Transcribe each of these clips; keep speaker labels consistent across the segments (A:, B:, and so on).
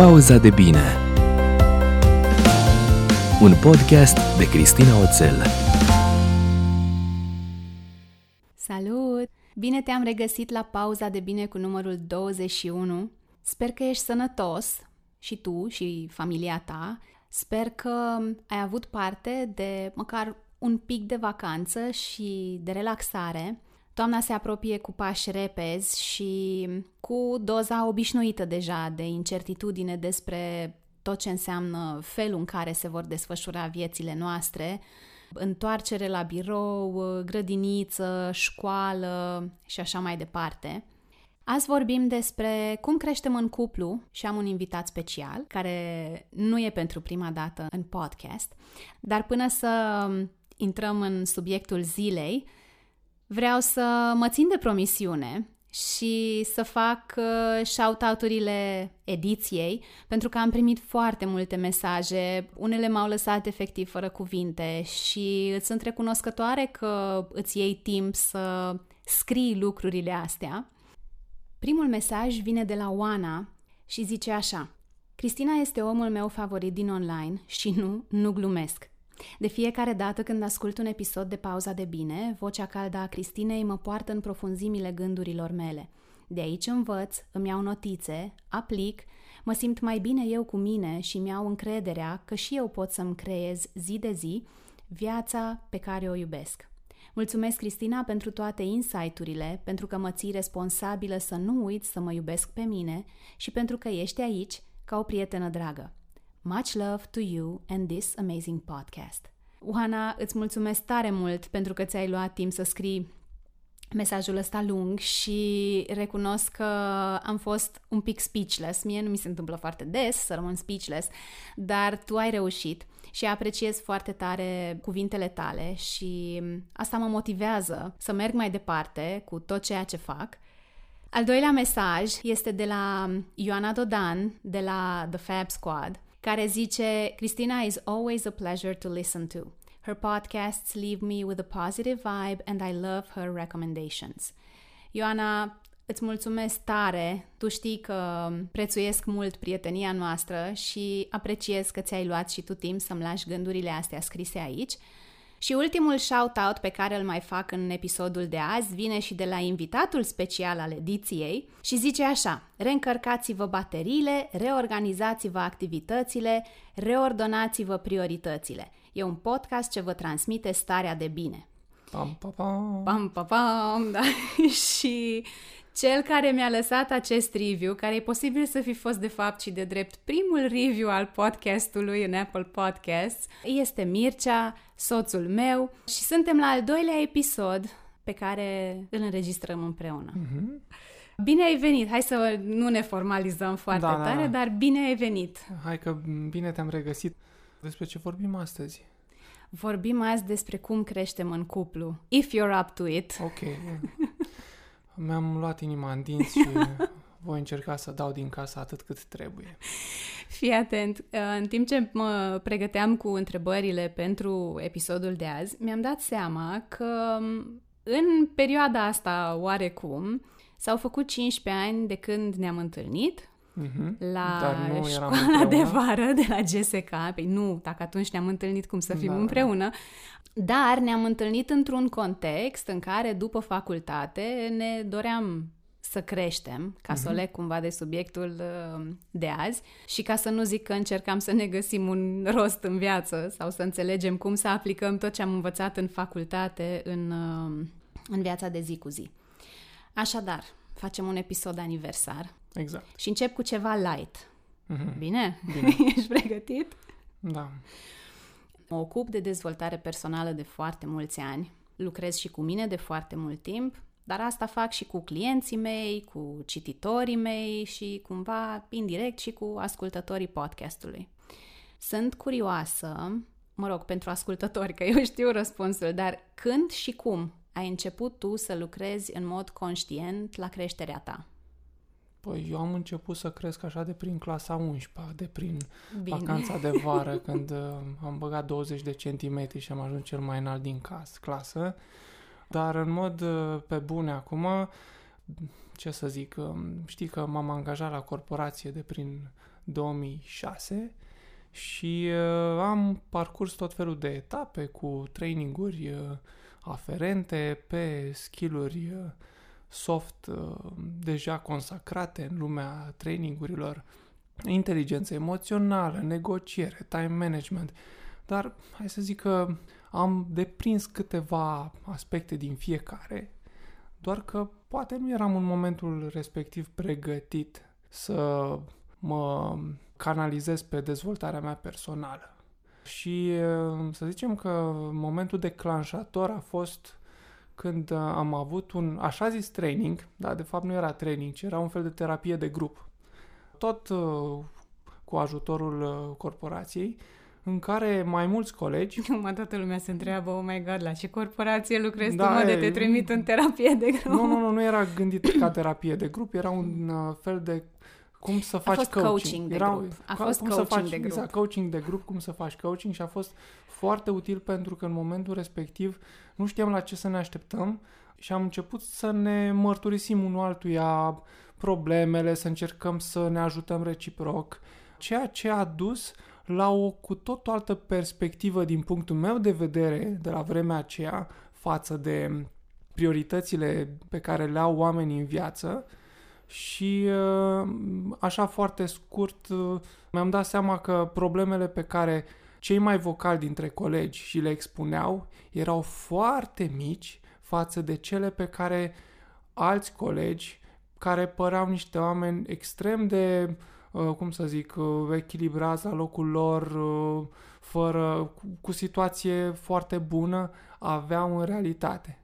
A: Pauza de bine Un podcast de Cristina Oțel
B: Salut! Bine te-am regăsit la Pauza de bine cu numărul 21. Sper că ești sănătos și tu și familia ta. Sper că ai avut parte de măcar un pic de vacanță și de relaxare. Toamna se apropie cu pași repezi și cu doza obișnuită deja de incertitudine despre tot ce înseamnă felul în care se vor desfășura viețile noastre, întoarcere la birou, grădiniță, școală și așa mai departe. Azi vorbim despre cum creștem în cuplu și am un invitat special care nu e pentru prima dată în podcast, dar până să intrăm în subiectul zilei, vreau să mă țin de promisiune și să fac uh, shout-out-urile ediției, pentru că am primit foarte multe mesaje, unele m-au lăsat efectiv fără cuvinte și îți sunt recunoscătoare că îți iei timp să scrii lucrurile astea. Primul mesaj vine de la Oana și zice așa Cristina este omul meu favorit din online și nu, nu glumesc. De fiecare dată când ascult un episod de Pauza de Bine, vocea caldă a Cristinei mă poartă în profunzimile gândurilor mele. De aici învăț, îmi iau notițe, aplic, mă simt mai bine eu cu mine și mi-au încrederea că și eu pot să-mi creez zi de zi viața pe care o iubesc. Mulțumesc, Cristina, pentru toate insight-urile, pentru că mă ții responsabilă să nu uit să mă iubesc pe mine și pentru că ești aici ca o prietenă dragă. Much love to you and this amazing podcast. Oana, îți mulțumesc tare mult pentru că ți-ai luat timp să scrii mesajul ăsta lung și recunosc că am fost un pic speechless. Mie nu mi se întâmplă foarte des să rămân speechless, dar tu ai reușit și apreciez foarte tare cuvintele tale și asta mă motivează să merg mai departe cu tot ceea ce fac. Al doilea mesaj este de la Ioana Dodan, de la The Fab Squad, care zice Cristina is always a pleasure to listen to. Her podcasts leave me with a positive vibe and I love her recommendations. Ioana, îți mulțumesc tare. Tu știi că prețuiesc mult prietenia noastră și apreciez că ți-ai luat și tu timp să-mi lași gândurile astea scrise aici. Și ultimul shout-out pe care îl mai fac în episodul de azi vine și de la invitatul special al ediției și zice așa Reîncărcați-vă bateriile, reorganizați-vă activitățile, reordonați-vă prioritățile. E un podcast ce vă transmite starea de bine.
C: Pam, pam, pam.
B: Pam, pam, pam, da. și cel care mi-a lăsat acest review, care e posibil să fi fost de fapt și de drept primul review al podcastului în Apple Podcasts, este Mircea, soțul meu și suntem la al doilea episod pe care îl înregistrăm împreună. Mm-hmm. Bine ai venit! Hai să nu ne formalizăm foarte da, tare, da, da. dar bine ai venit!
C: Hai că bine te-am regăsit. Despre ce vorbim astăzi?
B: Vorbim azi despre cum creștem în cuplu. If you're up to it.
C: Ok. Mi-am luat inima în dinți și voi încerca să dau din casă atât cât trebuie.
B: Fii atent, în timp ce mă pregăteam cu întrebările pentru episodul de azi, mi-am dat seama că în perioada asta oarecum s-au făcut 15 ani de când ne-am întâlnit uh-huh. la Dar nu școala de vară de la GSK. Păi nu, dacă atunci ne-am întâlnit cum să fim da, împreună. Dar ne-am întâlnit într-un context în care după facultate ne doream să creștem, ca uh-huh. să o mhm. leg cumva de subiectul uh, de azi și ca să nu zic că încercam să ne găsim un rost în viață sau să înțelegem cum să aplicăm tot ce am învățat în facultate în, uh, în viața de zi cu zi. Așadar, facem un episod aniversar.
C: Exact.
B: Și încep cu ceva light. Mm-hmm. Bine? Bine. Ești pregătit?
C: Da.
B: Mă ocup de dezvoltare personală de foarte mulți ani. Lucrez și cu mine de foarte mult timp, dar asta fac și cu clienții mei, cu cititorii mei și cumva indirect și cu ascultătorii podcastului. Sunt curioasă, mă rog, pentru ascultători, că eu știu răspunsul, dar când și cum ai început tu să lucrezi în mod conștient la creșterea ta?
C: Păi eu am început să cresc așa de prin clasa 11 de prin Bine. vacanța de vară, când uh, am băgat 20 de centimetri și am ajuns cel mai înalt din cas, clasă. Dar în mod uh, pe bune acum, ce să zic, uh, știi că m-am angajat la corporație de prin 2006 și uh, am parcurs tot felul de etape cu traininguri uh, aferente pe skill-uri uh, soft uh, deja consacrate în lumea trainingurilor, inteligență emoțională, negociere, time management, dar hai să zic că am deprins câteva aspecte din fiecare, doar că poate nu eram în momentul respectiv pregătit să mă canalizez pe dezvoltarea mea personală. Și să zicem că momentul declanșator a fost când am avut un așa zis training, dar de fapt nu era training, ci era un fel de terapie de grup. Tot cu ajutorul corporației, în care mai mulți colegi...
B: Mă, toată lumea se întreabă, oh my god, la ce corporație lucrezi da, tu, mă, de te trimit în terapie de grup?
C: Nu, nu, nu, nu era gândit ca terapie de grup, era un uh, fel de cum să faci
B: a fost
C: coaching.
B: coaching de era, grup. A fost
C: cum
B: coaching
C: să faci,
B: de grup.
C: Exact, coaching de grup, cum să faci coaching și a fost foarte util pentru că în momentul respectiv nu știam la ce să ne așteptăm și am început să ne mărturisim unul altuia problemele, să încercăm să ne ajutăm reciproc, ceea ce a dus la o cu tot o altă perspectivă din punctul meu de vedere de la vremea aceea față de prioritățile pe care le au oamenii în viață și uh, așa foarte scurt uh, mi-am dat seama că problemele pe care cei mai vocali dintre colegi și le expuneau erau foarte mici față de cele pe care alți colegi care păreau niște oameni extrem de Uh, cum să zic, uh, echilibrați la locul lor, uh, fără, cu situație foarte bună, aveau în realitate.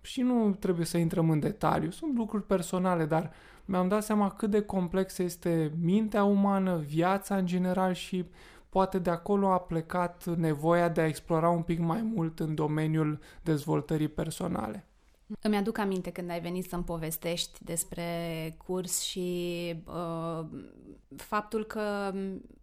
C: Și nu trebuie să intrăm în detaliu, sunt lucruri personale, dar mi-am dat seama cât de complexă este mintea umană, viața în general și poate de acolo a plecat nevoia de a explora un pic mai mult în domeniul dezvoltării personale.
B: Îmi aduc aminte când ai venit să-mi povestești despre curs și uh, faptul că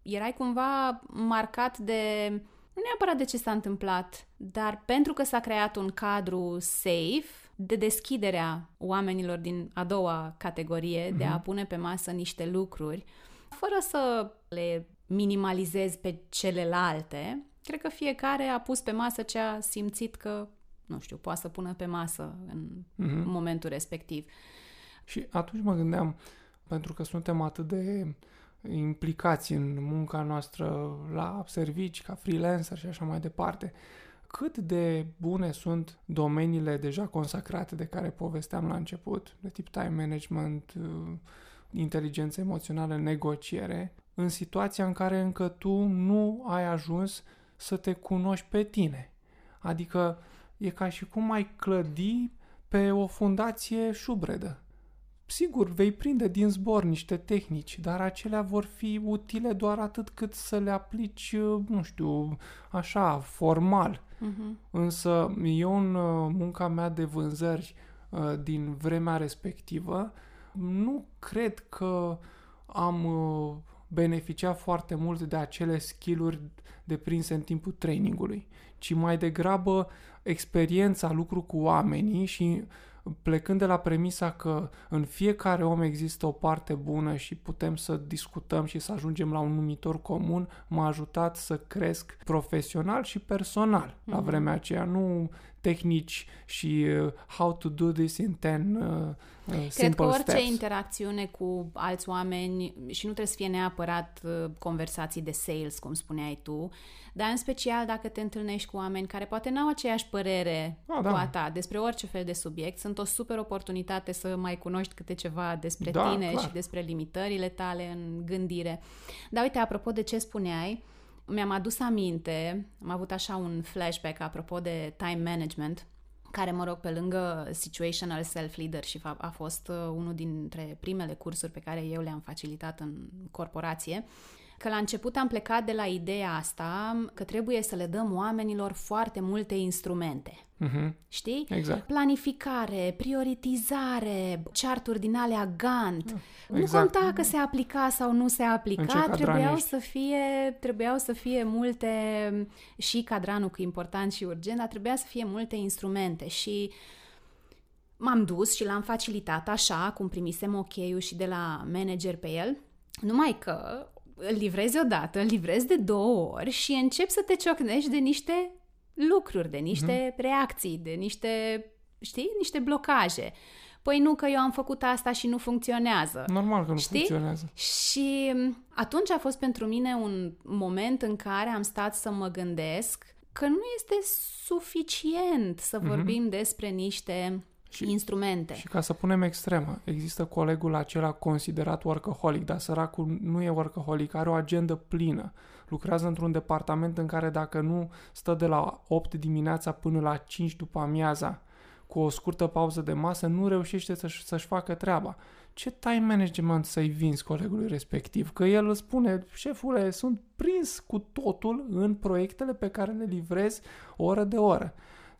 B: erai cumva marcat de, nu neapărat de ce s-a întâmplat, dar pentru că s-a creat un cadru safe de deschiderea oamenilor din a doua categorie, mm-hmm. de a mhm. pune pe masă niște lucruri, fără să le minimalizezi pe celelalte, cred că fiecare a pus pe masă ce a simțit că nu știu, poate să pună pe masă în mm-hmm. momentul respectiv.
C: Și atunci mă gândeam, pentru că suntem atât de implicați în munca noastră la servici, ca freelancer și așa mai departe, cât de bune sunt domeniile deja consacrate de care povesteam la început, de tip time management, uh, inteligență emoțională, negociere, în situația în care încă tu nu ai ajuns să te cunoști pe tine. Adică e ca și cum ai clădi pe o fundație șubredă. Sigur, vei prinde din zbor niște tehnici, dar acelea vor fi utile doar atât cât să le aplici, nu știu, așa, formal. Uh-huh. Însă eu în uh, munca mea de vânzări uh, din vremea respectivă nu cred că am uh, beneficiat foarte mult de acele skill-uri deprinse în timpul trainingului, ci mai degrabă experiența, lucru cu oamenii și plecând de la premisa că în fiecare om există o parte bună și putem să discutăm și să ajungem la un numitor comun, m-a ajutat să cresc profesional și personal mm-hmm. la mhm. vremea aceea. Nu tehnici și uh, how to do this in 10 uh, uh,
B: Cred că orice
C: steps.
B: interacțiune cu alți oameni și nu trebuie să fie neapărat uh, conversații de sales, cum spuneai tu, dar în special dacă te întâlnești cu oameni care poate n-au aceeași părere ah, da. cu a ta despre orice fel de subiect, sunt o super oportunitate să mai cunoști câte ceva despre da, tine clar. și despre limitările tale în gândire. Dar uite, apropo de ce spuneai, mi-am adus aminte, am avut așa un flashback apropo de time management, care, mă rog, pe lângă Situational Self-Leadership a, a fost uh, unul dintre primele cursuri pe care eu le-am facilitat în corporație că la început am plecat de la ideea asta că trebuie să le dăm oamenilor foarte multe instrumente.
C: Uh-huh.
B: Știi?
C: Exact.
B: Planificare, prioritizare, charturi din alea Gantt. Exact. Nu conta că se aplica sau nu se aplica, trebuiau să fie trebuiau să fie multe și cadranul cu important și urgent, dar trebuia să fie multe instrumente și m-am dus și l-am facilitat așa, cum primisem ok-ul și de la manager pe el, numai că îl livrezi odată, îl livrezi de două ori și începi să te ciocnești de niște lucruri, de niște mm-hmm. reacții, de niște, știi, niște blocaje. Păi nu că eu am făcut asta și nu funcționează.
C: Normal că nu știi? funcționează.
B: Și atunci a fost pentru mine un moment în care am stat să mă gândesc că nu este suficient să mhm. vorbim mm-hmm. despre niște și, instrumente.
C: Și ca să punem extremă, există colegul acela considerat workaholic, dar săracul nu e workaholic, are o agendă plină. Lucrează într-un departament în care dacă nu stă de la 8 dimineața până la 5 după amiaza, cu o scurtă pauză de masă, nu reușește să-și, să-și facă treaba. Ce time management să-i vinzi colegului respectiv? Că el îți spune, șefule, sunt prins cu totul în proiectele pe care le livrez oră de oră.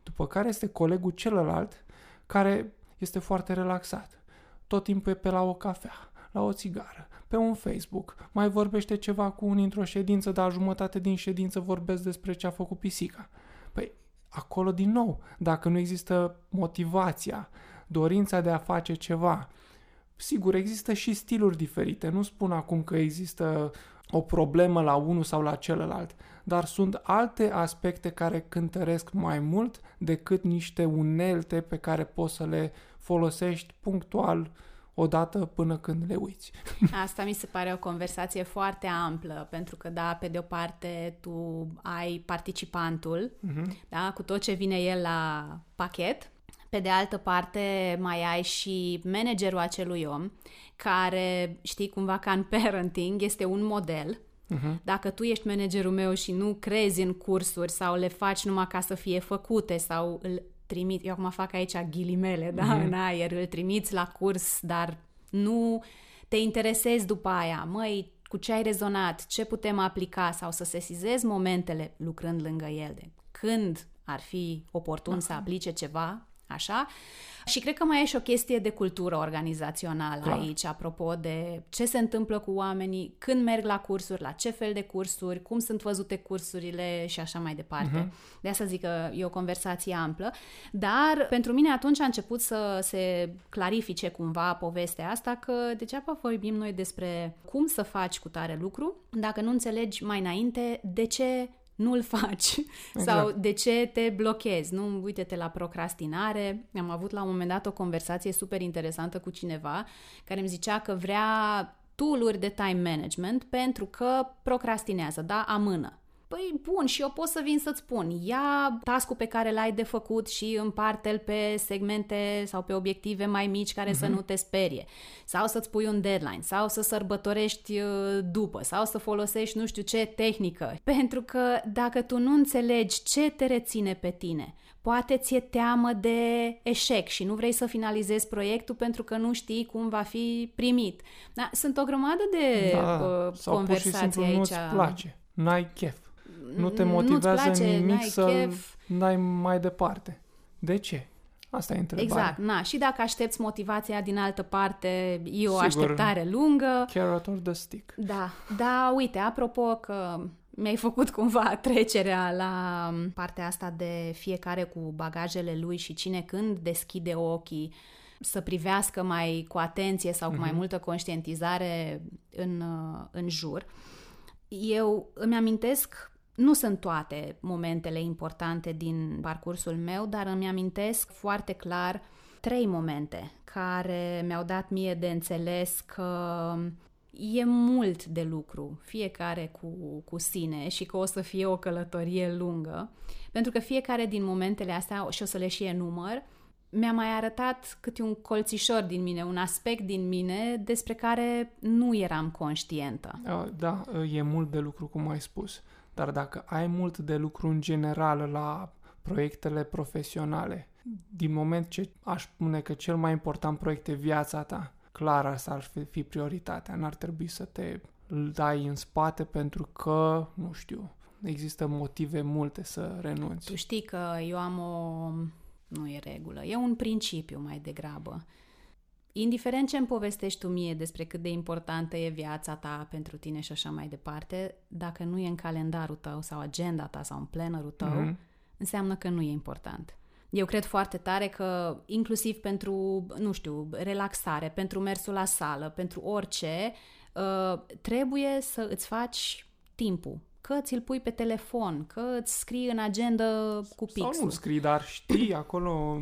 C: După care este colegul celălalt care este foarte relaxat. Tot timpul e pe la o cafea, la o țigară, pe un Facebook, mai vorbește ceva cu unii într-o ședință, dar jumătate din ședință vorbesc despre ce a făcut pisica. Păi, acolo din nou, dacă nu există motivația, dorința de a face ceva, sigur, există și stiluri diferite. Nu spun acum că există o problemă la unul sau la celălalt, dar sunt alte aspecte care cântăresc mai mult decât niște unelte pe care poți să le folosești punctual odată până când le uiți.
B: Asta mi se pare o conversație foarte amplă, pentru că, da, pe de o parte tu ai participantul, uh-huh. da, cu tot ce vine el la pachet, pe de altă parte mai ai și managerul acelui om, care, știi, cumva ca în parenting, este un model, Uh-huh. Dacă tu ești managerul meu și nu crezi în cursuri sau le faci numai ca să fie făcute sau îl trimit, eu acum fac aici ghilimele, da, uh-huh. în aer, îl trimiți la curs, dar nu te interesezi după aia, măi, cu ce ai rezonat, ce putem aplica sau să sesizezi momentele lucrând lângă el, de când ar fi oportun uh-huh. să aplice ceva, așa, și cred că mai e și o chestie de cultură organizațională Clar. aici, apropo de ce se întâmplă cu oamenii, când merg la cursuri, la ce fel de cursuri, cum sunt văzute cursurile și așa mai departe. Uh-huh. De asta zic că e o conversație amplă. Dar pentru mine atunci a început să se clarifice cumva povestea asta că degeaba vorbim noi despre cum să faci cu tare lucru dacă nu înțelegi mai înainte de ce nu-l faci exact. sau de ce te blochezi. Nu, uite-te la procrastinare. Am avut la un moment dat o conversație super interesantă cu cineva care îmi zicea că vrea tool de time management pentru că procrastinează, da, amână. Păi bun, și eu pot să vin să-ți spun, ia task pe care l-ai de făcut și împarte-l pe segmente sau pe obiective mai mici care uh-huh. să mhm. nu te sperie. Sau să-ți pui un deadline, sau să sărbătorești uh, după, sau să folosești nu știu ce tehnică. Pentru că dacă tu nu înțelegi ce te reține pe tine, poate ți-e teamă de eșec și nu vrei să finalizezi proiectul pentru că nu știi cum va fi primit. Da, sunt o grămadă de da, uh,
C: sau
B: conversații
C: pur și simplu aici. nu-ți place, n-ai chef nu te motivează place, nimic să dai mai departe. De ce? Asta e întrebarea.
B: Exact, na. Și dacă aștepți motivația din altă parte, e o Sigur, așteptare lungă.
C: Carrot or the stick.
B: Da, da, uite, apropo că mi-ai făcut cumva trecerea la partea asta de fiecare cu bagajele lui și cine când deschide ochii să privească mai cu atenție sau cu mm-hmm. mai mhm. multă conștientizare în, în jur. Eu îmi amintesc nu sunt toate momentele importante din parcursul meu, dar îmi amintesc foarte clar trei momente care mi-au dat mie de înțeles că e mult de lucru, fiecare cu, cu sine și că o să fie o călătorie lungă, pentru că fiecare din momentele astea, și o să le și enumăr, mi-a mai arătat câte un colțișor din mine, un aspect din mine despre care nu eram conștientă.
C: Da, e mult de lucru, cum ai spus. Dar dacă ai mult de lucru în general la proiectele profesionale, din moment ce aș spune că cel mai important proiect e viața ta, clar asta ar fi prioritatea. N-ar trebui să te dai în spate pentru că, nu știu, există motive multe să renunți.
B: Tu știi că eu am o... nu e regulă, e un principiu mai degrabă. Indiferent ce îmi povestești tu mie despre cât de importantă e viața ta pentru tine și așa mai departe, dacă nu e în calendarul tău sau agenda ta sau în plannerul tău, mm-hmm. înseamnă că nu e important. Eu cred foarte tare că inclusiv pentru, nu știu, relaxare, pentru mersul la sală, pentru orice, uh, trebuie să îți faci timpul. Că ți-l pui pe telefon, că îți scrii în agenda cu pixul.
C: Sau nu scrii, dar știi acolo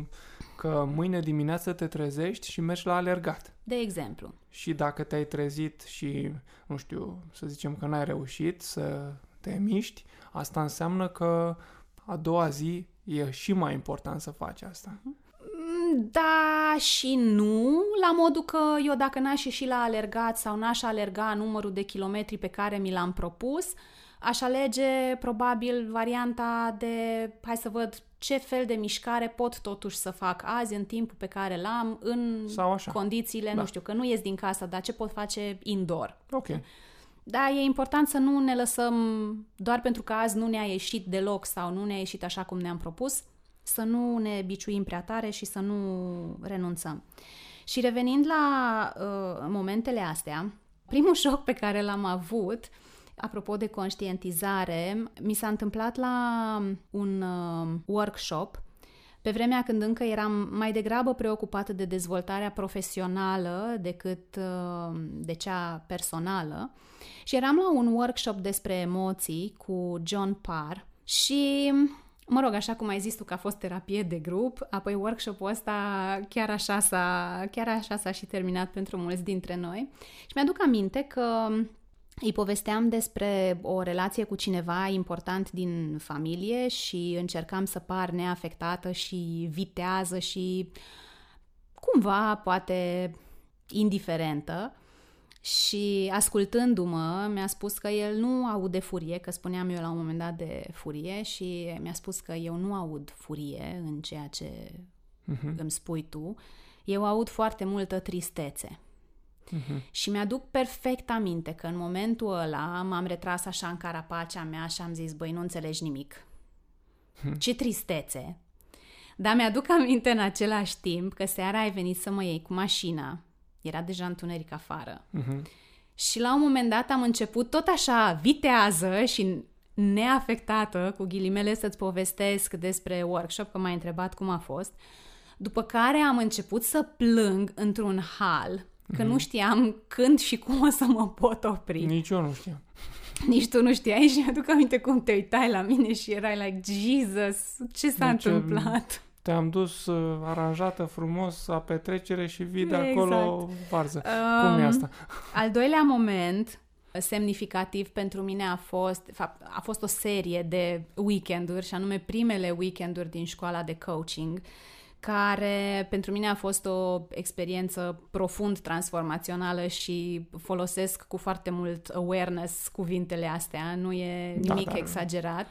C: că mâine dimineață te trezești și mergi la alergat.
B: De exemplu.
C: Și dacă te-ai trezit și, nu știu, să zicem că n-ai reușit să te miști, asta înseamnă că a doua zi e și mai important să faci asta.
B: Mm, Da și nu, la modul că eu dacă n-aș ieși la alergat sau n-aș alerga numărul de kilometri pe care mi l-am propus, aș alege probabil varianta de hai să văd ce fel de mișcare pot totuși să fac azi în timpul pe care l-am în
C: Sau așa.
B: condițiile,
C: Da.
B: nu știu, că nu ies din casă, dar ce pot face indoor.
C: Ok.
B: Da, e important să nu ne lăsăm doar pentru că azi nu ne-a ieșit deloc sau nu ne-a ieșit așa cum ne-am propus, să nu ne biciuim prea tare și să nu renunțăm. Și revenind la uh, momentele astea, primul șoc pe care l-am avut, apropo de conștientizare, mi s-a întâmplat la un uh, workshop pe vremea când încă eram mai degrabă preocupată de dezvoltarea profesională decât uh, de cea personală și eram la un workshop despre emoții cu John Parr și Mă rog, așa cum ai zis tu că a fost terapie de grup, apoi workshopul ăsta chiar așa s-a, chiar așa s-a și terminat pentru mulți dintre noi. Și mi-aduc aminte că îi povesteam despre o relație cu cineva important din familie și încercam să par neafectată și vitează și cumva poate indiferentă. Și ascultându-mă, mi-a spus că el nu aude furie, că spuneam eu la un moment dat de furie și mi-a spus că eu nu aud furie în ceea ce
C: Mhm.
B: îmi spui tu. Eu aud foarte multă tristețe.
C: Mhm.
B: Și mi-aduc perfect aminte că în momentul ăla m-am retras așa în carapacea mea și am zis, băi, nu înțelegi nimic. Ce tristețe! Dar mi-aduc aminte în același timp că seara ai venit să mă iei cu mașina. Era deja întuneric afară.
C: Mhm.
B: Și la un moment dat am început tot așa vitează și neafectată, cu ghilimele, să-ți povestesc despre workshop, că m-ai întrebat cum a fost. După care am început să plâng într-un hal, că nu știam când și cum o să mă pot opri.
C: Nici eu nu știam.
B: Nici tu nu știai și mi-aduc aminte cum te uitai la mine și erai like, Jesus, ce s-a
C: Deci,
B: întâmplat?
C: Te-am dus uh, aranjată frumos la petrecere și vii de
B: Exact.
C: acolo varză. Cum e
B: Um,
C: asta?
B: Al doilea moment semnificativ pentru mine a fost, de fapt, a fost o serie de weekenduri, și anume primele weekenduri din școala de coaching, care pentru mine a fost o experiență profund transformațională și folosesc cu foarte mult awareness cuvintele astea, nu e
C: Da,
B: nimic
C: dar-
B: exagerat.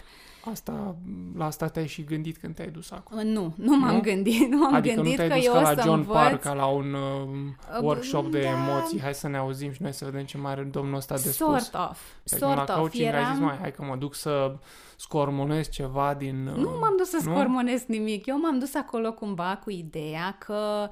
C: Asta, la asta te-ai și gândit când te-ai dus acolo.
B: Nu, nu m-am
C: Nu?
B: gândit, nu am
C: adică
B: gândit
C: nu te-ai
B: că
C: dus
B: eu
C: ca
B: o
C: la
B: să
C: John
B: învăț...
C: Parr, ca la un uh, workshop de
B: da.
C: emoții. Hai să ne auzim și noi să vedem ce mai are domnul ăsta de spus.
B: Sort of,
C: Deci
B: sort
C: la
B: of.
C: coaching ai zis,
B: Eram...
C: mai, hai că mă duc să scormonez ceva din... uh,
B: Nu m-am dus să
C: nu?
B: scormonesc nimic. Eu m-am dus acolo cumva cu ideea că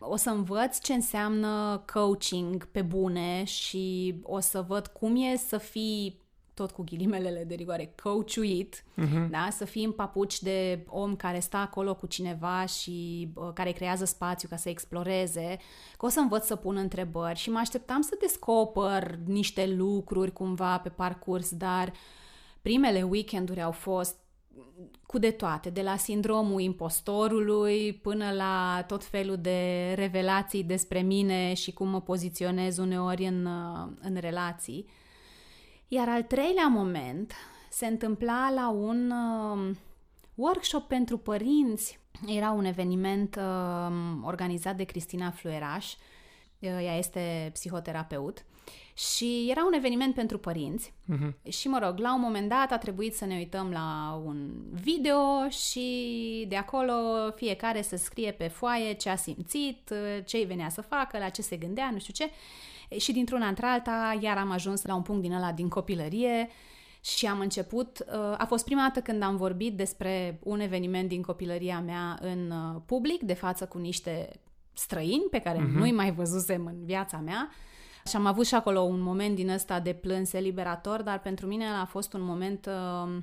B: o să învăț ce înseamnă coaching pe bune și o să văd cum e să fii tot cu ghilimelele de rigoare, coachuit,
C: Mhm.
B: da? să fii în papuci de om care stă acolo cu cineva și uh, care creează spațiu ca să exploreze, că o să învăț să pun întrebări și mă așteptam să descoper niște lucruri cumva pe parcurs, dar primele weekenduri au fost cu de toate, de la sindromul impostorului până la tot felul de revelații despre mine și cum mă poziționez uneori în, uh, în relații. Iar al treilea moment se întâmpla la un uh, workshop pentru părinți. Era un eveniment uh, organizat de Cristina Flueraș, uh, ea este psihoterapeut, și era un eveniment pentru părinți.
C: Mhm.
B: Și mă rog, la un moment dat a trebuit să ne uităm la un video și de acolo fiecare să scrie pe foaie ce a simțit, ce îi venea să facă, la ce se gândea, nu știu ce. Și dintr-una într-alta iar am ajuns la un punct din ăla din copilărie și am început, a fost prima dată când am vorbit despre un eveniment din copilăria mea în uh, public, de față cu niște străini pe care
C: Mhm.
B: nu-i mai văzusem în viața mea. Și am avut și acolo un moment din ăsta de plâns eliberator, dar pentru mine a fost un moment uh,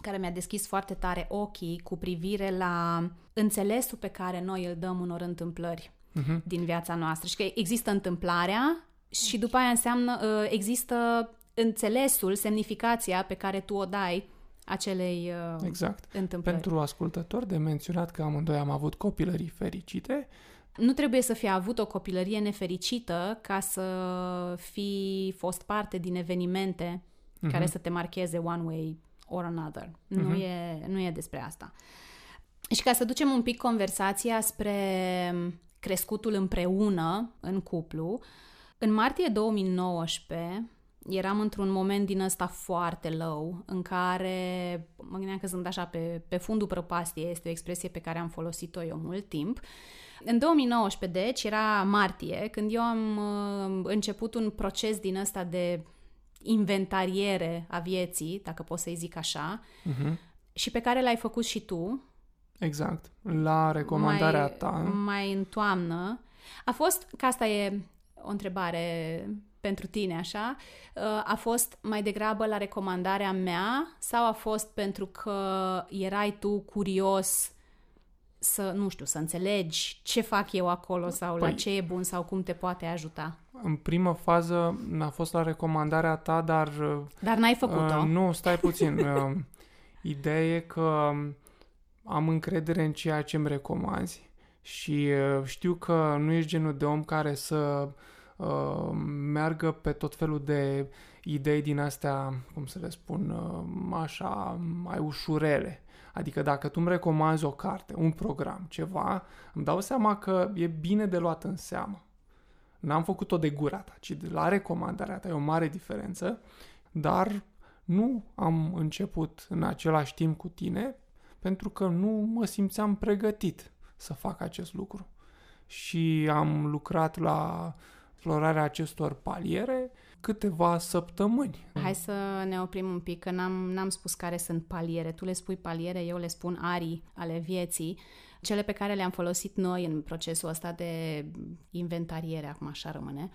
B: care mi-a deschis foarte tare ochii cu privire la înțelesul pe care noi îl dăm unor întâmplări
C: Mhm.
B: din viața noastră și că există întâmplarea și după aia înseamnă, uh, există înțelesul, semnificația pe care tu o dai acelei uh,
C: Exact.
B: întâmplări.
C: Pentru ascultători de menționat că amândoi am avut copilării fericite,
B: Nu trebuie să fi avut o copilărie nefericită ca să fi fost parte din evenimente
C: Mhm.
B: care să te marcheze one way or another. Nu, e, nu e despre asta. Și ca să ducem un pic conversația spre crescutul împreună în cuplu, în martie 2019 eram într-un moment din ăsta foarte low, în care mă gândeam că sunt așa pe, pe fundul prăpastiei, este o expresie pe care am folosit-o eu mult timp. În 2019, deci, era martie, când eu am uh, început un proces din ăsta de inventariere a vieții, dacă pot să-i zic așa,
C: uh-huh.
B: și pe care l-ai făcut și tu,
C: exact, la recomandarea
B: mai,
C: ta,
B: mai în toamnă. A fost, că asta e o întrebare pentru tine, așa, uh, a fost mai degrabă la recomandarea mea sau a fost pentru că erai tu curios să, nu știu, să înțelegi ce fac eu acolo sau la
C: Păi-
B: ce e bun sau cum te poate ajuta?
C: în primă fază a fost la recomandarea ta, dar uh,
B: Dar n-ai făcut-o.
C: Uh, nu, stai puțin. Uh, ideea e că am încredere în ceea ce îmi recomanzi și uh, știu că nu ești genul de om care să uh, meargă pe tot felul de idei din astea, cum să le spun, uh, așa, mai ușurele. Adică dacă tu îmi recomanzi o carte, un program, ceva, îmi dau seama că e bine de luat în seamă. N-am făcut-o de gura ta, ci de la recomandarea ta. E o mare diferență, dar nu am început în același timp cu tine pentru că nu mă simțeam pregătit să fac acest lucru. Și am lucrat la explorarea acestor paliere câteva săptămâni.
B: Hai să ne oprim un pic, că n-am, n-am spus care sunt paliere. Tu le spui paliere, eu le spun arii ale vieții. Cele pe care le-am folosit noi în procesul ăsta de inventariere, acum așa rămâne,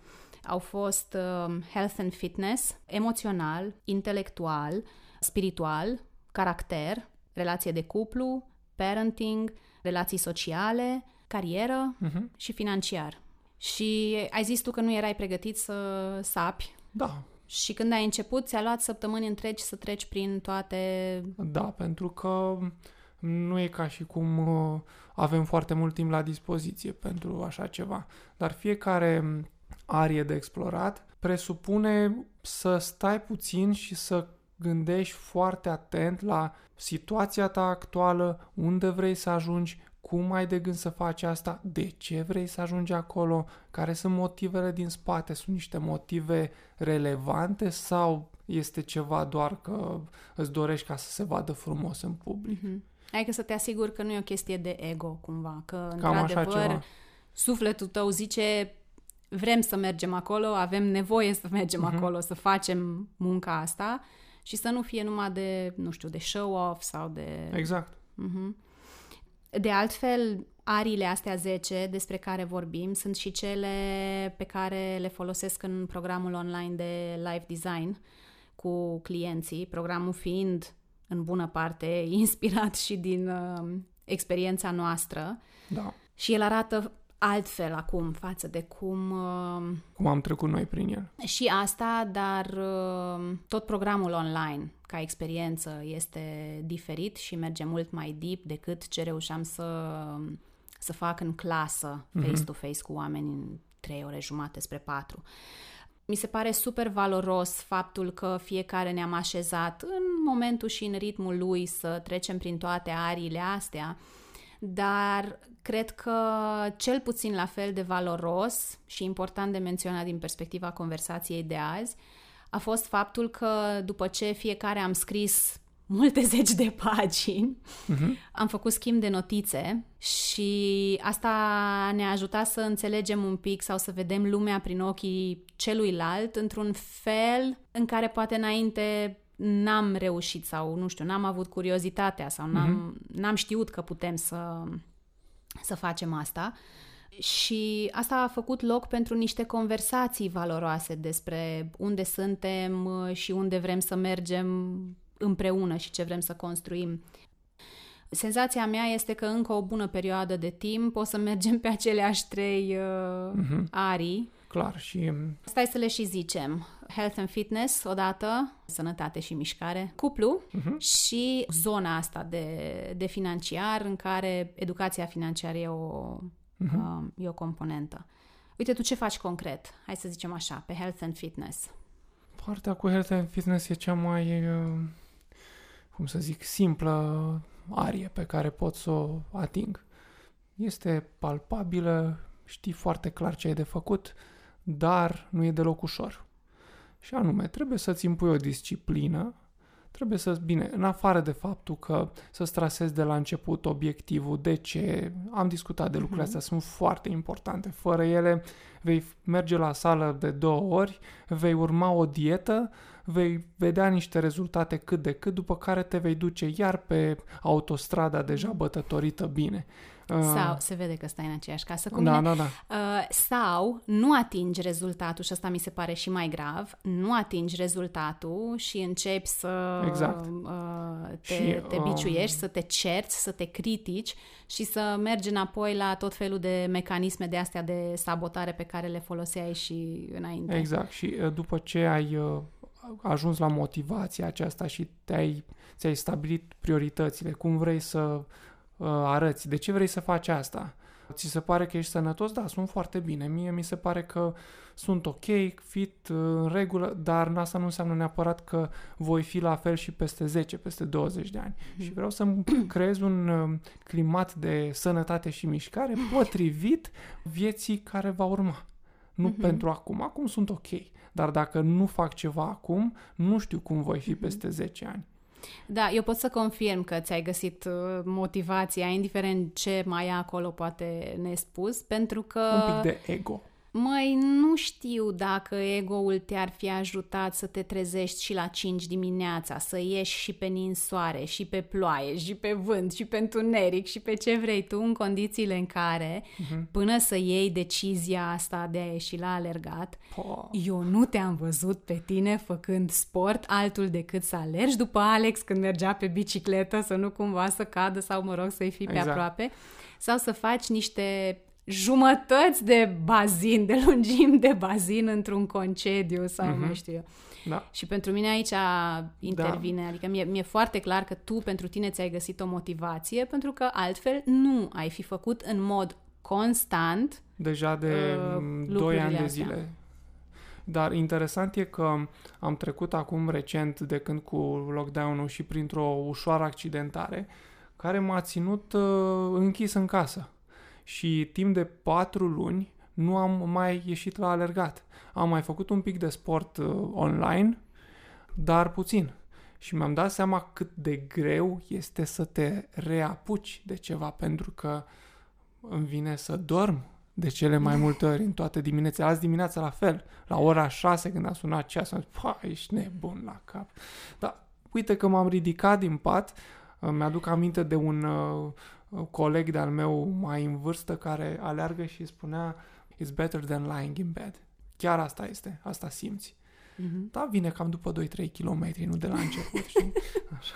B: au fost um, health and fitness, emoțional, intelectual, spiritual, caracter, relație de cuplu, parenting, relații sociale, carieră
C: Mhm.
B: și financiar. Și ai zis tu că nu erai pregătit să sapi
C: Da,
B: și când ai început, ți-a luat săptămâni întregi să treci prin toate...
C: Da, pentru că nu e ca și cum uh, avem foarte mult timp la dispoziție pentru așa ceva. Dar fiecare arie de explorat presupune să stai puțin și să gândești foarte atent la situația ta actuală, unde vrei să ajungi, cum ai de gând să faci asta, de ce vrei să ajungi acolo, care sunt motivele din spate, sunt niște motive relevante sau este ceva doar că îți dorești ca să se vadă frumos în public.
B: Adică să te asiguri că nu e o chestie de ego, cumva, că,
C: Cam așa
B: într-adevăr,
C: ceva.
B: sufletul tău zice vrem să mergem acolo, avem nevoie să mergem
C: Mhm.
B: acolo, să facem munca asta și să nu fie numai de, nu știu, de show-off sau de...
C: Exact.
B: Mhm. De altfel, ariile astea 10 despre care vorbim sunt și cele pe care le folosesc în programul online de live design cu clienții, programul fiind în bună parte inspirat și din uh, experiența noastră
C: Da.
B: și el arată altfel acum față de cum uh,
C: Cum am trecut noi prin el.
B: și asta, dar uh, tot programul online ca experiență este diferit și merge mult mai deep decât ce reușeam să, să fac în clasă, face-to-face cu oameni în trei ore jumate spre patru. Mi se pare super valoros faptul că fiecare ne-am așezat în momentul și în ritmul lui să trecem prin toate ariile astea, dar cred că cel puțin la fel de valoros și important de menționat din perspectiva conversației de azi a fost faptul că după ce fiecare am scris multe zeci de pagini, am făcut schimb de notițe și asta ne-a ajutat să înțelegem un pic sau să vedem lumea prin ochii celuilalt într-un fel în care poate înainte n-am reușit sau, nu știu, n-am avut curiozitatea sau n-am, n-am știut că putem să, să facem asta. Și asta a făcut loc pentru niște conversații valoroase despre unde suntem și unde vrem să mergem împreună și ce vrem să construim. Senzația mea este că încă o bună perioadă de timp o să mergem pe aceleași trei uh,
C: Mhm.
B: arii
C: clar. Și...
B: Stai să le și zicem. Health and fitness, odată, sănătate și mișcare, cuplu uh-huh. și zona asta de, de financiar în care educația financiară e o, uh-huh. uh, e o componentă. Uite, tu ce faci concret? Hai să zicem așa, pe health and fitness.
C: Partea cu health and fitness e cea mai, uh, cum să zic, simplă arie pe care pot să o ating. Este palpabilă, știi foarte clar ce ai de făcut, dar nu e deloc ușor. Și anume, trebuie să-ți impui o disciplină, trebuie să, bine, în afară de faptul că să-ți trasezi de la început obiectivul, de ce, am discutat de lucrurile astea, sunt foarte importante. Fără ele vei merge la sală de două ori, vei urma o dietă, vei vedea niște rezultate cât de cât, după care te vei duce iar pe autostrada deja bătătorită bine.
B: Uh, sau, se vede că stai în aceeași casă cu
C: da,
B: mine.
C: Da, da,
B: uh, sau nu atingi rezultatul, și asta mi se pare și mai grav, nu atingi rezultatul și începi să
C: exact.
B: uh, te, și, te uh, biciuiești, să te cerți, să te critici și să mergi înapoi la tot felul de mecanisme de astea de sabotare pe care le foloseai și înainte.
C: Exact. Și uh, după ce ai uh, ajuns la motivația aceasta și te-ai, ți-ai stabilit prioritățile, cum vrei să uh, arăți, de ce vrei să faci asta. Ți se pare că ești sănătos? Da, sunt foarte bine. Mie mi se pare că sunt ok, fit, uh, în regulă, dar asta nu înseamnă neapărat că voi fi la fel și peste 10, peste 20 de ani. Mm-hmm. Și vreau să creez un uh, climat de sănătate și mișcare potrivit vieții care va urma. Nu mm-hmm. pentru acum. Acum sunt ok. Dar dacă nu fac ceva acum, nu știu cum voi fi mm-hmm. peste 10 ani.
B: Da, eu pot să confirm că ți-ai găsit uh, motivația, indiferent ce mai e acolo, poate nespus, pentru că...
C: Un pic de ego.
B: Măi, nu știu dacă ego-ul te-ar fi ajutat să te trezești și la 5 dimineața, să ieși și pe ninsoare, și pe ploaie, și pe vânt, și pe întuneric, și pe ce vrei tu, în condițiile în care, uh-huh. până să iei decizia asta de a ieși la alergat, po. eu nu te-am văzut pe tine făcând sport altul decât să alergi după Alex când mergea pe bicicletă, să nu cumva să cadă sau, mă rog, să-i fii exact. pe aproape, sau să faci niște jumătăți de bazin, de lungim de bazin într-un concediu sau mm-hmm. mai știu eu. Da. Și pentru mine aici intervine, da. adică mi-e, mi-e foarte clar că tu pentru tine ți-ai găsit o motivație pentru că altfel nu ai fi făcut în mod constant
C: deja de uh, 2 ani de zile. Astea. Dar interesant e că am trecut acum recent de când cu lockdown-ul și printr-o ușoară accidentare care m-a ținut uh, închis în casă și timp de patru luni nu am mai ieșit la alergat. Am mai făcut un pic de sport uh, online, dar puțin. Și mi-am dat seama cât de greu este să te reapuci de ceva, pentru că îmi vine să dorm de cele mai multe ori în toate diminețile. Azi dimineața la fel, la ora 6 când a sunat ceasul, am zis, ești nebun la cap. Dar uite că m-am ridicat din pat, mi-aduc aminte de un uh, coleg de-al meu mai în vârstă care aleargă și spunea It's better than lying in bed. Chiar asta este, asta simți. Mm-hmm. Da, vine cam după 2-3 km, nu de la început, știi? Așa.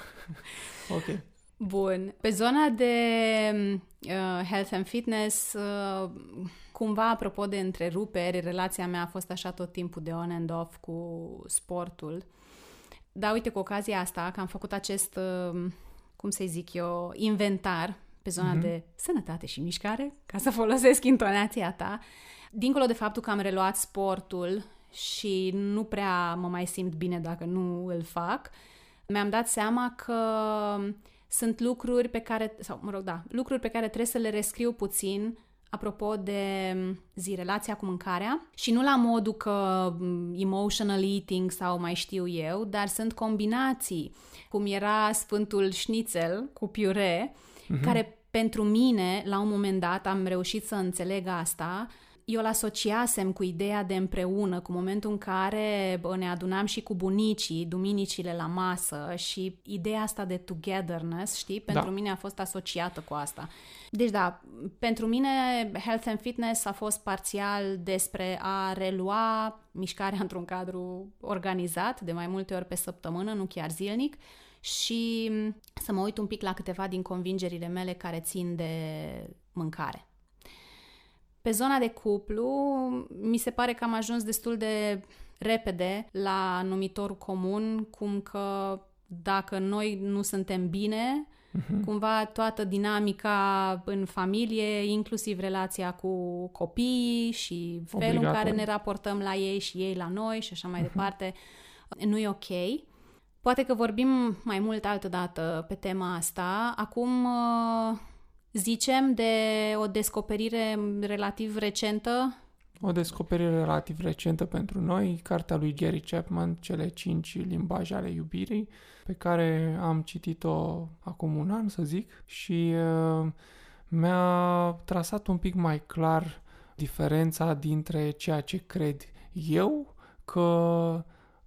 C: ok.
B: Bun. Pe zona de uh, health and fitness, uh, cumva, apropo de întreruperi, relația mea a fost așa tot timpul de on and off cu sportul. Dar uite, cu ocazia asta, că am făcut acest, uh, cum să zic eu, inventar pe zona mm-hmm. de sănătate și mișcare, ca să folosesc intonația ta, dincolo de faptul că am reluat sportul și nu prea mă mai simt bine dacă nu îl fac, mi-am dat seama că sunt lucruri pe care, sau mă rog, da, lucruri pe care trebuie să le rescriu puțin apropo de zi, relația cu mâncarea și nu la modul că emotional eating sau mai știu eu, dar sunt combinații, cum era Sfântul Schnitzel cu piure, uh-huh. care pentru mine, la un moment dat, am reușit să înțeleg asta, eu îl asociasem cu ideea de împreună, cu momentul în care bă, ne adunam și cu bunicii, duminicile la masă și ideea asta de togetherness, știi, pentru da. mine a fost asociată cu asta. Deci da, pentru mine health and fitness a fost parțial despre a relua mișcarea într-un cadru organizat, de mai multe ori pe săptămână, nu chiar zilnic, și să mă uit un pic la câteva din convingerile mele care țin de mâncare. Pe zona de cuplu, mi se pare că am ajuns destul de repede la numitorul comun, cum că dacă noi nu suntem bine, uh-huh. cumva toată dinamica în familie, inclusiv relația cu copiii și felul Obligatoriu. în care ne raportăm la ei și ei la noi și așa mai uh-huh. departe, nu e ok. Poate că vorbim mai mult altă dată pe tema asta. Acum uh, zicem de o descoperire relativ recentă
C: o descoperire relativ recentă pentru noi, cartea lui Gary Chapman, Cele cinci limbaje ale iubirii, pe care am citit-o acum un an, să zic, și uh, mi-a trasat un pic mai clar diferența dintre ceea ce cred eu că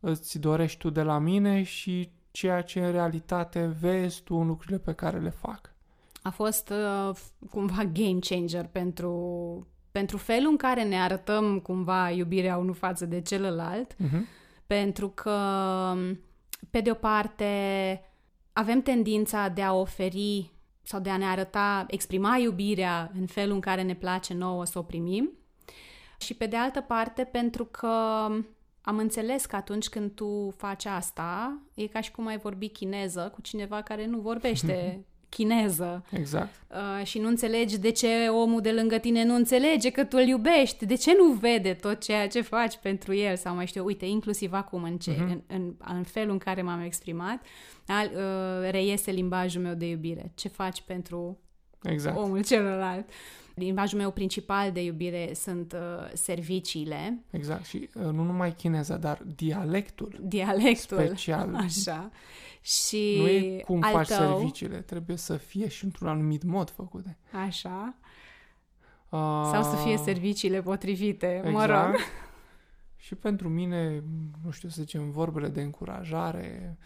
C: îți dorești tu de la mine și ceea ce în realitate vezi tu în lucrurile pe care le fac.
B: A fost uh, cumva game changer pentru pentru felul în care ne arătăm cumva iubirea unul față de celălalt, uh-huh. pentru că, pe de o parte, avem tendința de a oferi sau de a ne arăta, exprima iubirea în felul în care ne place nouă să o primim, și pe de altă parte, pentru că am înțeles că atunci când tu faci asta, e ca și cum ai vorbi chineză cu cineva care nu vorbește chineză.
C: Exact.
B: Uh, și nu înțelegi de ce omul de lângă tine nu înțelege că tu îl iubești, de ce nu vede tot ceea ce faci pentru el sau mai știu, uite, inclusiv acum în, ce, uh-huh. în, în, în felul în care m-am exprimat, al, uh, reiese limbajul meu de iubire. Ce faci pentru exact. omul celălalt. Limbajul meu principal de iubire sunt uh, serviciile.
C: Exact. Și uh, nu numai chineza, dar dialectul.
B: Dialectul.
C: Special.
B: Așa. Și
C: nu e cum faci tău, serviciile, trebuie să fie și într-un anumit mod făcute.
B: Așa. Uh, Sau să fie serviciile potrivite, exact. mă rog.
C: Și pentru mine, nu știu să zicem, vorbele de încurajare,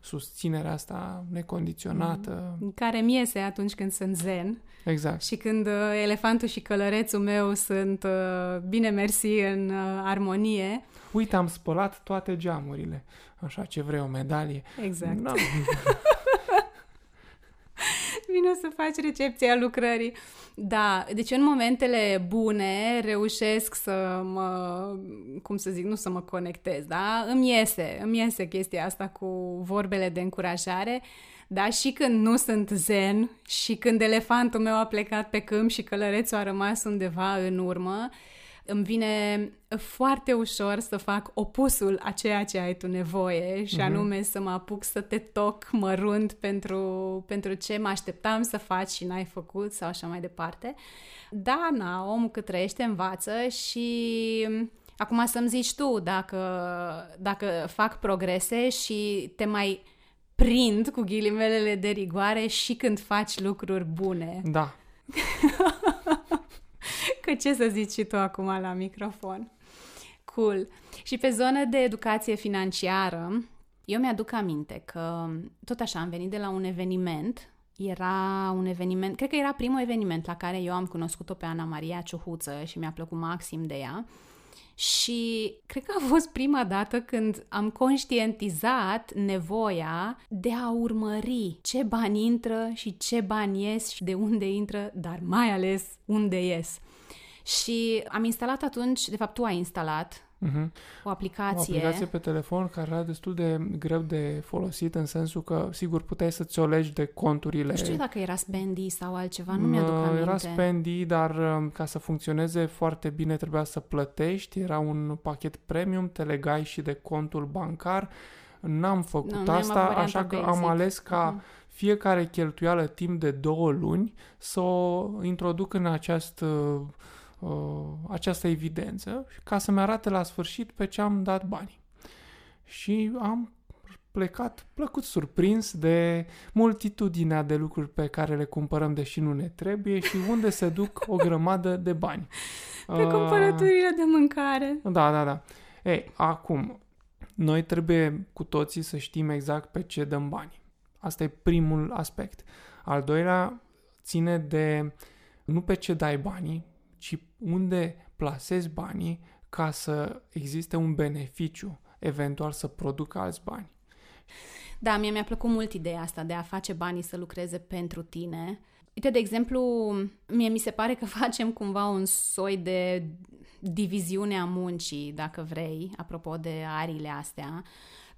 C: susținerea asta necondiționată.
B: Mm. Care mi iese atunci când sunt zen.
C: Exact.
B: Și când uh, elefantul și călărețul meu sunt uh, bine mersi în uh, armonie.
C: Uite, am spălat toate geamurile. Așa, ce vrei, o medalie?
B: Exact. No. Vino să faci recepția lucrării. Da, deci în momentele bune reușesc să mă, cum să zic, nu să mă conectez, da? Îmi iese, îmi iese chestia asta cu vorbele de încurajare, da? Și când nu sunt zen și când elefantul meu a plecat pe câmp și călărețul a rămas undeva în urmă, îmi vine foarte ușor să fac opusul a ceea ce ai tu nevoie și uh-huh. anume să mă apuc să te toc mărunt pentru, pentru ce mă așteptam să faci și n-ai făcut sau așa mai departe. Da, na, omul cât trăiește învață și acum să-mi zici tu dacă, dacă fac progrese și te mai prind cu ghilimelele de rigoare și când faci lucruri bune.
C: Da.
B: Că ce să zici și tu acum la microfon? Cool. Și pe zonă de educație financiară, eu mi-aduc aminte că tot așa am venit de la un eveniment era un eveniment, cred că era primul eveniment la care eu am cunoscut-o pe Ana Maria Ciuhuță și mi-a plăcut maxim de ea. Și cred că a fost prima dată când am conștientizat nevoia de a urmări ce bani intră și ce bani ies și de unde intră, dar mai ales unde ies. Și am instalat atunci, de fapt tu ai instalat uh-huh. o aplicație.
C: O aplicație pe telefon care era destul de greu de folosit în sensul că, sigur, puteai să-ți o legi de conturile. Nu
B: știu dacă era Spendy sau altceva, nu mi-aduc aminte.
C: Era Spendy, dar um, ca să funcționeze foarte bine trebuia să plătești. Era un pachet premium, te legai și de contul bancar. N-am făcut nu, asta, așa că basic. am ales ca uh-huh. fiecare cheltuială timp de două luni să o introduc în acest uh, uh, această evidență ca să-mi arate la sfârșit pe ce am dat banii. Și am plecat plăcut surprins de multitudinea de lucruri pe care le cumpărăm deși nu ne trebuie și unde se duc o grămadă de bani.
B: Pe uh, cumpărăturile de mâncare.
C: Da, da, da. Ei, acum, noi trebuie cu toții să știm exact pe ce dăm bani. Asta e primul aspect. Al doilea ține de nu pe ce dai banii, ci unde plasezi banii ca să existe un beneficiu, eventual să producă alți bani.
B: Da, mie mi-a plăcut mult ideea asta de a face banii să lucreze pentru tine. Uite, de exemplu, mie mi se pare că facem cumva un soi de diviziune a muncii, dacă vrei, apropo de arile astea,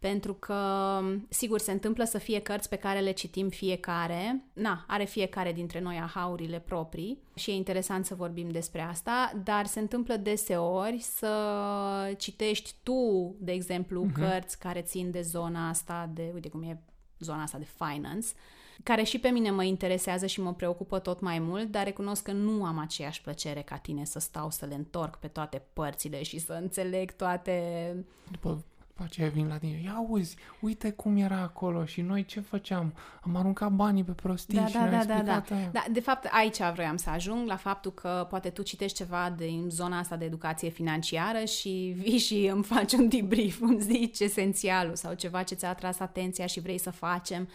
B: pentru că, sigur, se întâmplă să fie cărți pe care le citim fiecare. Na, are fiecare dintre noi ahaurile proprii și e interesant să vorbim despre asta, dar se întâmplă deseori să citești tu, de exemplu, uh-huh. cărți care țin de zona asta de, uite cum e zona asta de finance, care și pe mine mă interesează și mă preocupă tot mai mult, dar recunosc că nu am aceeași plăcere ca tine să stau să le întorc pe toate părțile și să înțeleg toate...
C: După după aceea vin la tine, ia auzi, uite cum era acolo și noi ce făceam? Am aruncat banii pe prostii
B: da,
C: și
B: da,
C: da,
B: da, da, da.
C: aia.
B: da. De fapt, aici vreau să ajung, la faptul că poate tu citești ceva din zona asta de educație financiară și vii și îmi faci un debrief, îmi zici esențialul sau ceva ce ți-a atras atenția și vrei să facem.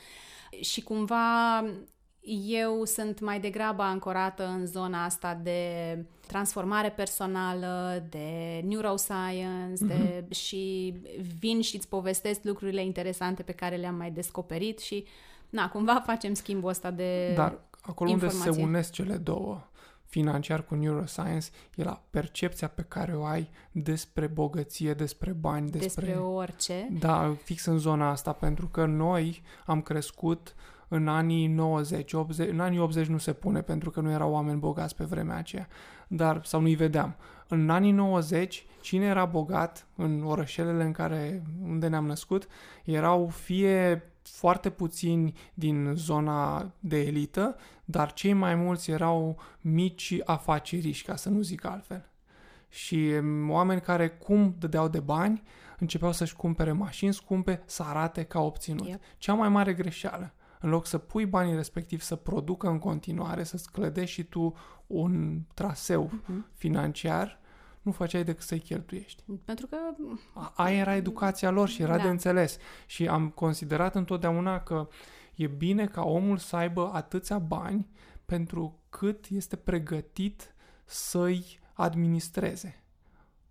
B: Și cumva eu sunt mai degrabă ancorată în zona asta de transformare personală, de neuroscience mm-hmm. de, și vin și îți povestesc lucrurile interesante pe care le-am mai descoperit și na, cumva facem schimbul ăsta de
C: Dar acolo
B: informație.
C: unde se unesc cele două, financiar cu neuroscience, e la percepția pe care o ai despre bogăție, despre bani, despre...
B: Despre orice.
C: Da, fix în zona asta, pentru că noi am crescut în anii 90, 80, în anii 80 nu se pune pentru că nu erau oameni bogați pe vremea aceea, dar sau nu-i vedeam. În anii 90, cine era bogat în orășelele în care, unde ne-am născut, erau fie foarte puțini din zona de elită, dar cei mai mulți erau mici afaceriști, ca să nu zic altfel. Și oameni care cum dădeau de bani, începeau să-și cumpere mașini scumpe, să arate ca obținut. Yep. Cea mai mare greșeală în loc să pui banii respectiv să producă în continuare, să-ți clădești și tu un traseu uh-huh. financiar, nu făceai decât să-i cheltuiești.
B: Pentru că...
C: Aia era educația lor și era
B: da.
C: de înțeles. Și am considerat întotdeauna că e bine ca omul să aibă atâția bani pentru cât este pregătit să-i administreze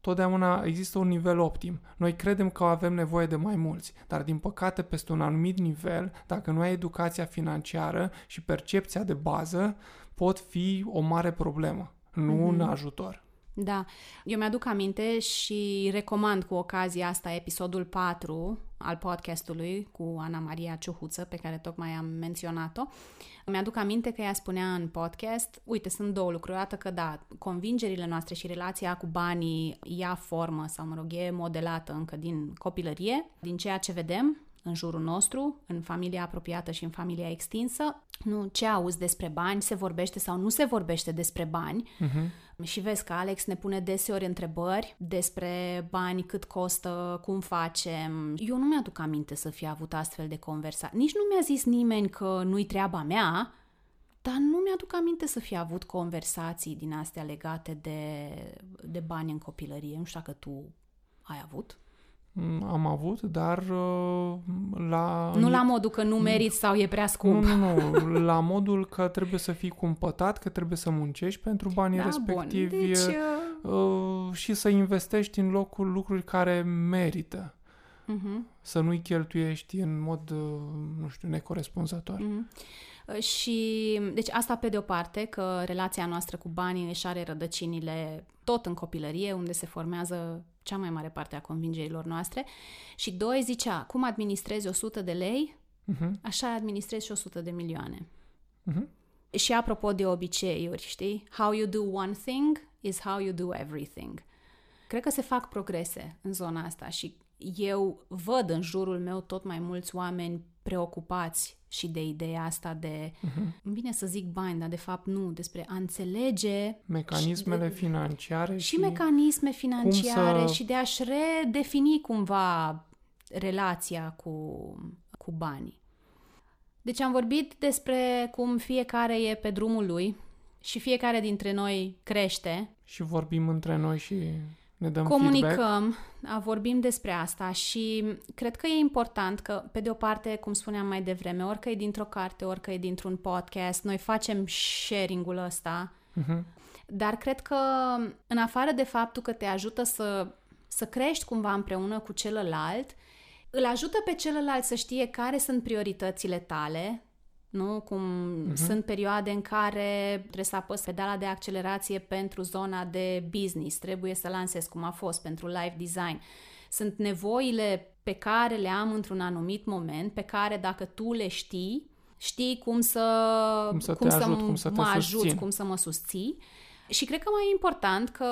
C: totdeauna există un nivel optim. Noi credem că avem nevoie de mai mulți, dar din păcate peste un anumit nivel, dacă nu ai educația financiară și percepția de bază, pot fi o mare problemă, nu mm-hmm. un ajutor.
B: Da, eu mi-aduc aminte și recomand cu ocazia asta episodul 4 al podcastului cu Ana Maria Ciuhuță, pe care tocmai am menționat-o. Mi-aduc aminte că ea spunea în podcast, uite, sunt două lucruri, dată că da, convingerile noastre și relația cu banii ia formă sau, mă rog, e modelată încă din copilărie, din ceea ce vedem, în jurul nostru, în familia apropiată și în familia extinsă. Nu, ce auzi despre bani, se vorbește sau nu se vorbește despre bani. Uh-huh. Și vezi că Alex ne pune deseori întrebări despre bani, cât costă, cum facem. Eu nu mi-aduc aminte să fi avut astfel de conversații. Nici nu mi-a zis nimeni că nu-i treaba mea, dar nu mi-aduc aminte să fi avut conversații din astea legate de, de bani în copilărie. Nu știu dacă tu ai avut.
C: Mm, am avut, dar uh, la...
B: Nu la modul că nu meriți sau e prea scump.
C: Nu, nu, nu. La modul că trebuie să fii cumpătat, că trebuie să muncești pentru banii
B: da,
C: respectivi
B: bun. Deci,
C: uh, uh... și să investești în locul lucruri care merită. Uh-huh. Să nu-i cheltuiești în mod, nu știu, necorespunzător.
B: Uh-huh. Și, deci asta pe de o parte, că relația noastră cu banii își are rădăcinile tot în copilărie, unde se formează cea mai mare parte a convingerilor noastre. Și doi, zicea, cum administrezi 100 de lei, uh-huh. așa administrezi și 100 de milioane. Uh-huh. Și apropo de obiceiuri, știi? How you do one thing is how you do everything. Cred că se fac progrese în zona asta și eu văd în jurul meu tot mai mulți oameni preocupați și de ideea asta de, uh-huh. bine să zic bani, dar de fapt nu, despre a înțelege
C: mecanismele
B: și de,
C: financiare
B: și,
C: și
B: mecanisme financiare
C: să...
B: și de a-și redefini cumva relația cu, cu banii. Deci am vorbit despre cum fiecare e pe drumul lui și fiecare dintre noi crește.
C: Și vorbim între noi și ne dăm
B: Comunicăm,
C: feedback.
B: vorbim despre asta și cred că e important că, pe de o parte, cum spuneam mai devreme, orică e dintr-o carte, orică e dintr-un podcast, noi facem sharing-ul ăsta, uh-huh. dar cred că, în afară de faptul că te ajută să, să crești cumva împreună cu celălalt, îl ajută pe celălalt să știe care sunt prioritățile tale, nu? Cum uh-huh. sunt perioade în care trebuie să apăs pedala de accelerație pentru zona de business, trebuie să lansez cum a fost pentru live design. Sunt nevoile pe care le am într-un anumit moment, pe care dacă tu le știi, știi cum să,
C: cum să, cum te să ajut, cum să
B: mă
C: te
B: ajut, cum să mă susții. Și cred că mai important că,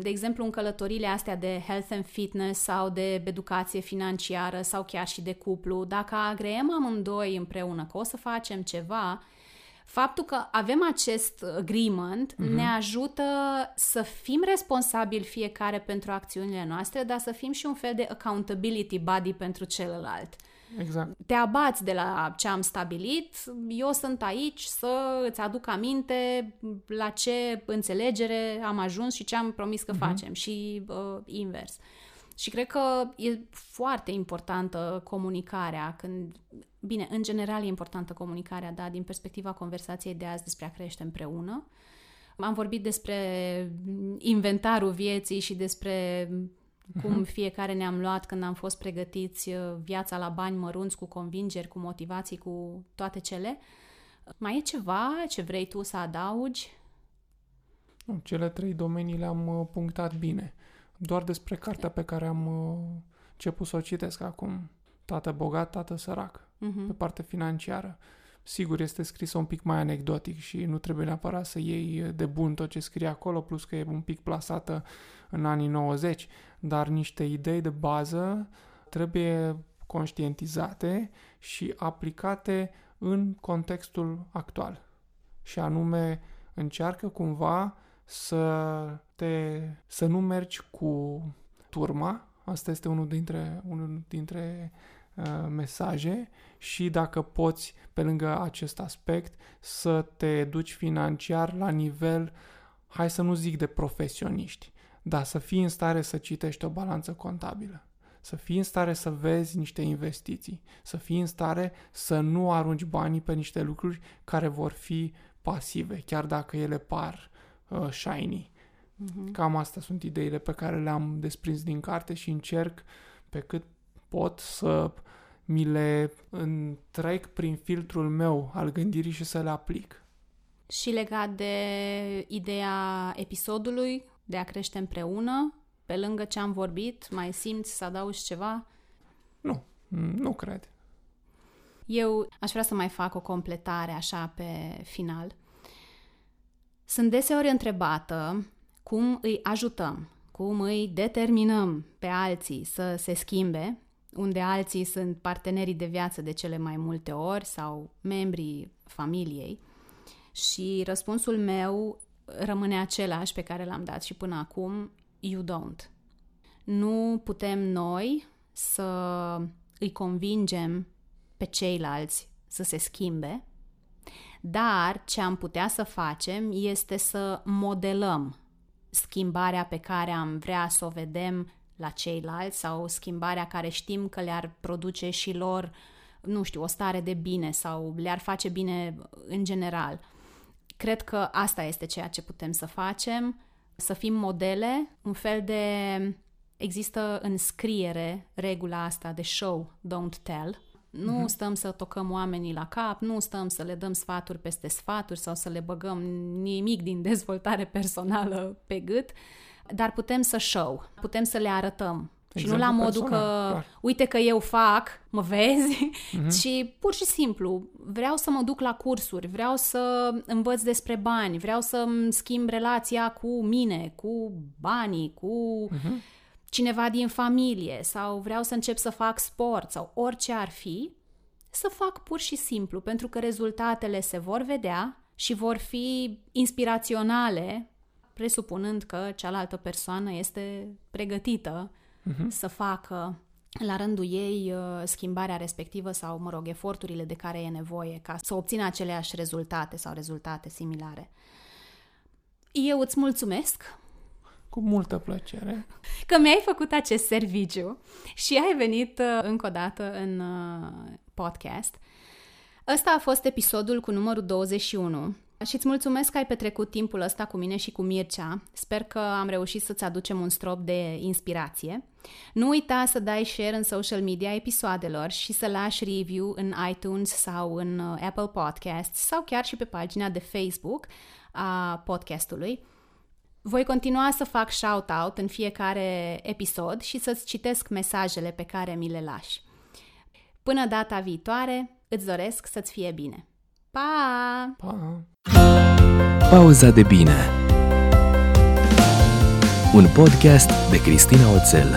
B: de exemplu, în călătorile astea de health and fitness sau de educație financiară sau chiar și de cuplu, dacă agreem amândoi împreună că o să facem ceva, faptul că avem acest agreement mm-hmm. ne ajută să fim responsabili fiecare pentru acțiunile noastre, dar să fim și un fel de accountability body pentru celălalt.
C: Exact.
B: Te abați de la ce am stabilit, eu sunt aici să îți aduc aminte la ce înțelegere am ajuns și ce am promis că uh-huh. facem și uh, invers. Și cred că e foarte importantă comunicarea când bine, în general e importantă comunicarea, da, din perspectiva conversației de azi despre a crește împreună. Am vorbit despre inventarul vieții și despre cum mhm. fiecare ne-am luat când am fost pregătiți uh, viața la bani mărunți, cu convingeri, cu motivații, cu toate cele. Mai e ceva ce vrei tu să adaugi?
C: Cele trei domenii le-am uh, punctat bine. Doar despre cartea pe care am uh, început să o citesc acum. Tată bogat, tată sărac. Uh-huh. Pe partea financiară. Sigur, este scrisă un pic mai anecdotic și nu trebuie neapărat să iei de bun tot ce scrie acolo, plus că e un pic plasată în anii 90, dar niște idei de bază trebuie conștientizate și aplicate în contextul actual. Și anume, încearcă cumva să te să nu mergi cu turma. Asta este unul dintre unul dintre uh, mesaje și dacă poți pe lângă acest aspect să te duci financiar la nivel hai să nu zic de profesioniști, da, să fii în stare să citești o balanță contabilă, să fii în stare să vezi niște investiții, să fii în stare să nu arunci banii pe niște lucruri care vor fi pasive, chiar dacă ele par uh, shiny. Uh-huh. Cam astea sunt ideile pe care le-am desprins din carte și încerc pe cât pot să mi le întrec prin filtrul meu al gândirii și să le aplic.
B: Și legat de ideea episodului, de a crește împreună, pe lângă ce am vorbit, mai simți să adaugi ceva?
C: Nu, nu cred.
B: Eu aș vrea să mai fac o completare așa pe final. Sunt deseori întrebată cum îi ajutăm, cum îi determinăm pe alții să se schimbe, unde alții sunt partenerii de viață de cele mai multe ori sau membrii familiei. Și răspunsul meu rămâne același pe care l-am dat și până acum, you don't. Nu putem noi să îi convingem pe ceilalți să se schimbe, dar ce am putea să facem este să modelăm schimbarea pe care am vrea să o vedem la ceilalți sau schimbarea care știm că le-ar produce și lor, nu știu, o stare de bine sau le-ar face bine în general. Cred că asta este ceea ce putem să facem, să fim modele, un fel de... Există în scriere regula asta de show, don't tell. Nu uh-huh. stăm să tocăm oamenii la cap, nu stăm să le dăm sfaturi peste sfaturi sau să le băgăm nimic din dezvoltare personală pe gât, dar putem să show, putem să le arătăm și nu la modul că, clar. uite că eu fac, mă vezi, uh-huh. ci pur și simplu vreau să mă duc la cursuri, vreau să învăț despre bani, vreau să-mi schimb relația cu mine, cu banii, cu uh-huh. cineva din familie sau vreau să încep să fac sport sau orice ar fi, să fac pur și simplu, pentru că rezultatele se vor vedea și vor fi inspiraționale, presupunând că cealaltă persoană este pregătită uh-huh. să facă la rândul ei uh, schimbarea respectivă sau, mă rog, eforturile de care e nevoie ca să obțină aceleași rezultate sau rezultate similare. Eu îți mulțumesc
C: cu multă plăcere.
B: Că mi-ai făcut acest serviciu și ai venit uh, încă o dată în uh, podcast. Ăsta a fost episodul cu numărul 21 Și îți mulțumesc că ai petrecut timpul ăsta cu mine și cu Mircea. Sper că am reușit să-ți aducem un strop de inspirație. Nu uita să dai share în social media episoadelor și să lași review în iTunes sau în uh, Apple Podcasts sau chiar și pe pagina de Facebook a podcastului. Voi continua să fac shout-out în fiecare episod și să-ți citesc mesajele pe care mi le lași. Până data viitoare, îți doresc să-ți fie bine. Pa!
C: Pa!
A: Pauza de bine Un podcast de Cristina Oțel